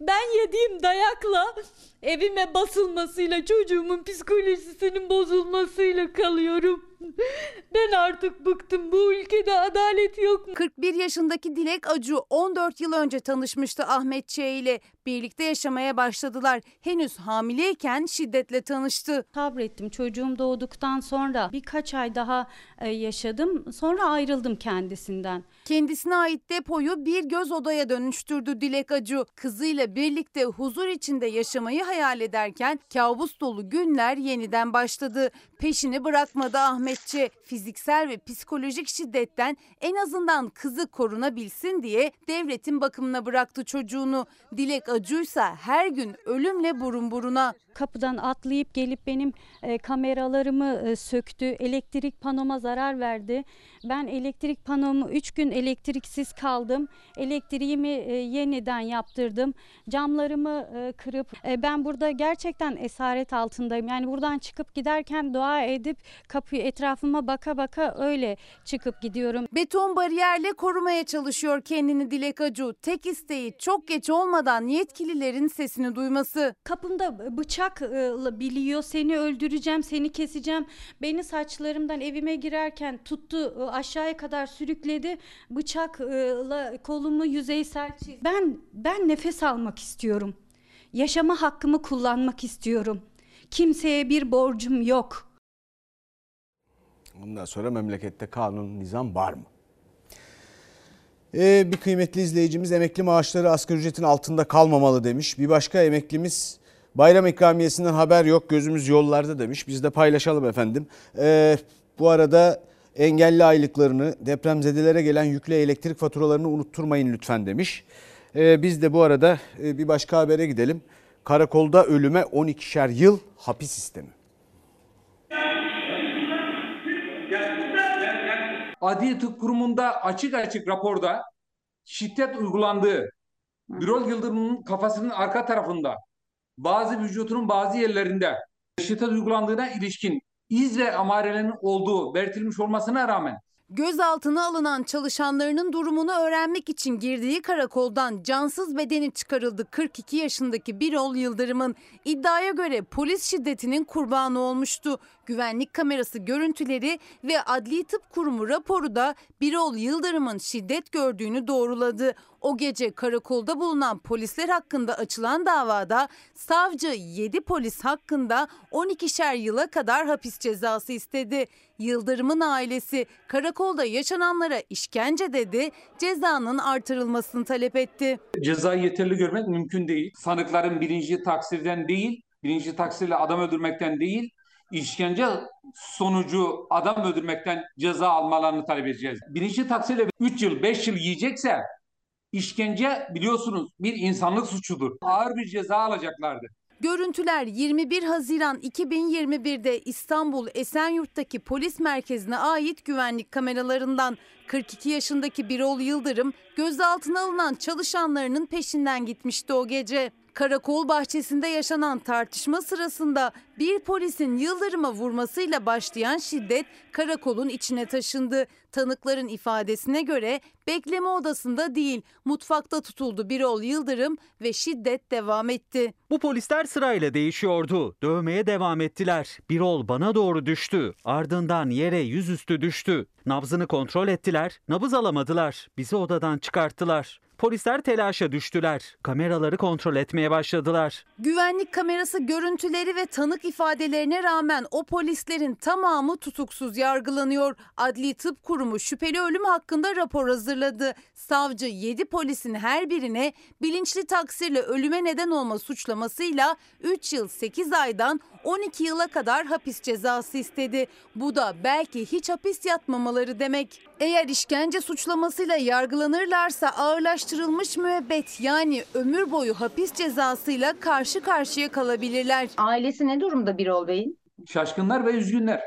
Ben yediğim dayakla evime basılmasıyla çocuğumun psikolojisinin bozulmasıyla kalıyorum. Ben artık bıktım. Bu ülkede adalet yok mu? 41 yaşındaki Dilek Acu 14 yıl önce tanışmıştı Ahmet Ç ile. Birlikte yaşamaya başladılar. Henüz hamileyken şiddetle tanıştı. Sabrettim. Çocuğum doğduktan sonra birkaç ay daha e, yaşadım. Sonra ayrıldım kendisinden. Kendisine ait depoyu bir göz odaya dönüştürdü Dilek Acu. Kızıyla birlikte huzur içinde yaşamayı hayal ederken kabus dolu günler yeniden başladı. Peşini bırakmadı Ahmetçe. Fiziksel ve psikolojik şiddetten en azından kızı korunabilsin diye devletin bakımına bıraktı çocuğunu. Dilek Acu'ysa her gün ölümle burun buruna. Kapıdan atlayıp gelip benim e, kameralarımı e, söktü. Elektrik panoma zarar verdi. Ben elektrik panomu 3 gün elektriksiz kaldım. Elektriğimi e, yeniden yaptırdım. Camlarımı e, kırıp e, ben burada gerçekten esaret altındayım. Yani buradan çıkıp giderken dua edip kapıyı etrafıma baka baka öyle çıkıp gidiyorum. Beton bariyerle korumaya çalışıyor kendini Dilek Acu. Tek isteği çok geç olmadan yetkililerin sesini duyması. Kapımda bıçak e, biliyor seni öldüreceğim seni keseceğim. Beni saçlarımdan evime girerken tuttu e, aşağıya kadar sürükledi. Bıçakla kolumu yüzeysel çizdi. Ben ben nefes almak istiyorum. Yaşama hakkımı kullanmak istiyorum. Kimseye bir borcum yok. Ondan sonra memlekette kanun, nizam var mı? Ee, bir kıymetli izleyicimiz emekli maaşları asgari ücretin altında kalmamalı demiş. Bir başka emeklimiz bayram ikramiyesinden haber yok gözümüz yollarda demiş. Biz de paylaşalım efendim. Ee, bu arada engelli aylıklarını depremzedelere gelen yüklü elektrik faturalarını unutturmayın lütfen demiş. Ee, biz de bu arada e, bir başka habere gidelim. Karakolda ölüme 12'şer yıl hapis sistemi. Adli Tıp Kurumu'nda açık açık raporda şiddet uygulandığı, Birol Yıldırım'ın kafasının arka tarafında, bazı vücutunun bazı yerlerinde şiddet uygulandığına ilişkin iz ve amarelerin olduğu belirtilmiş olmasına rağmen Gözaltına alınan çalışanlarının durumunu öğrenmek için girdiği karakoldan cansız bedeni çıkarıldı 42 yaşındaki Birol Yıldırım'ın. iddiaya göre polis şiddetinin kurbanı olmuştu. Güvenlik kamerası görüntüleri ve Adli Tıp Kurumu raporu da Birol Yıldırım'ın şiddet gördüğünü doğruladı. O gece karakolda bulunan polisler hakkında açılan davada savcı 7 polis hakkında 12'şer yıla kadar hapis cezası istedi. Yıldırım'ın ailesi karakolda yaşananlara işkence dedi, cezanın artırılmasını talep etti. cezayı yeterli görmek mümkün değil. Sanıkların birinci taksirden değil, birinci taksirle adam öldürmekten değil, işkence sonucu adam öldürmekten ceza almalarını talep edeceğiz. Birinci taksirle 3 yıl 5 yıl yiyecekse işkence biliyorsunuz bir insanlık suçudur. Ağır bir ceza alacaklardı. Görüntüler 21 Haziran 2021'de İstanbul Esenyurt'taki polis merkezine ait güvenlik kameralarından 42 yaşındaki Birol Yıldırım gözaltına alınan çalışanlarının peşinden gitmişti o gece. Karakol bahçesinde yaşanan tartışma sırasında bir polisin Yıldırım'a vurmasıyla başlayan şiddet karakolun içine taşındı. Tanıkların ifadesine göre bekleme odasında değil mutfakta tutuldu Birol Yıldırım ve şiddet devam etti. Bu polisler sırayla değişiyordu. Dövmeye devam ettiler. Birol bana doğru düştü. Ardından yere yüzüstü düştü. Nabzını kontrol ettiler. Nabız alamadılar. Bizi odadan çıkarttılar. Polisler telaşa düştüler. Kameraları kontrol etmeye başladılar. Güvenlik kamerası görüntüleri ve tanık ifadelerine rağmen o polislerin tamamı tutuksuz yargılanıyor. Adli Tıp Kurumu şüpheli ölüm hakkında rapor hazırladı. Savcı 7 polisin her birine bilinçli taksirle ölüme neden olma suçlamasıyla 3 yıl 8 aydan 12 yıla kadar hapis cezası istedi. Bu da belki hiç hapis yatmamaları demek. Eğer işkence suçlamasıyla yargılanırlarsa ağırlaştırılmış müebbet yani ömür boyu hapis cezasıyla karşı karşıya kalabilirler. Ailesi ne durumda Birol Bey'in? Şaşkınlar ve üzgünler.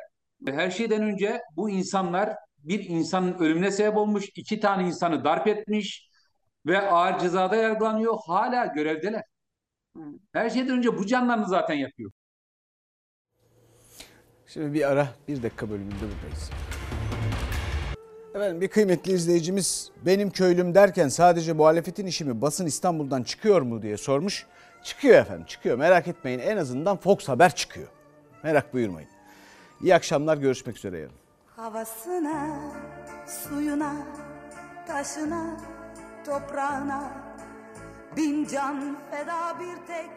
Her şeyden önce bu insanlar bir insanın ölümüne sebep olmuş, iki tane insanı darp etmiş ve ağır cezada yargılanıyor. Hala görevdeler. Her şeyden önce bu canlarını zaten yapıyor. Şimdi bir ara bir dakika bölümünde buradayız. Efendim bir kıymetli izleyicimiz benim köylüm derken sadece muhalefetin işi mi basın İstanbul'dan çıkıyor mu diye sormuş. Çıkıyor efendim çıkıyor merak etmeyin en azından Fox Haber çıkıyor. Merak buyurmayın. İyi akşamlar görüşmek üzere yarın. Havasına, suyuna, taşına, toprağına bin can feda bir tek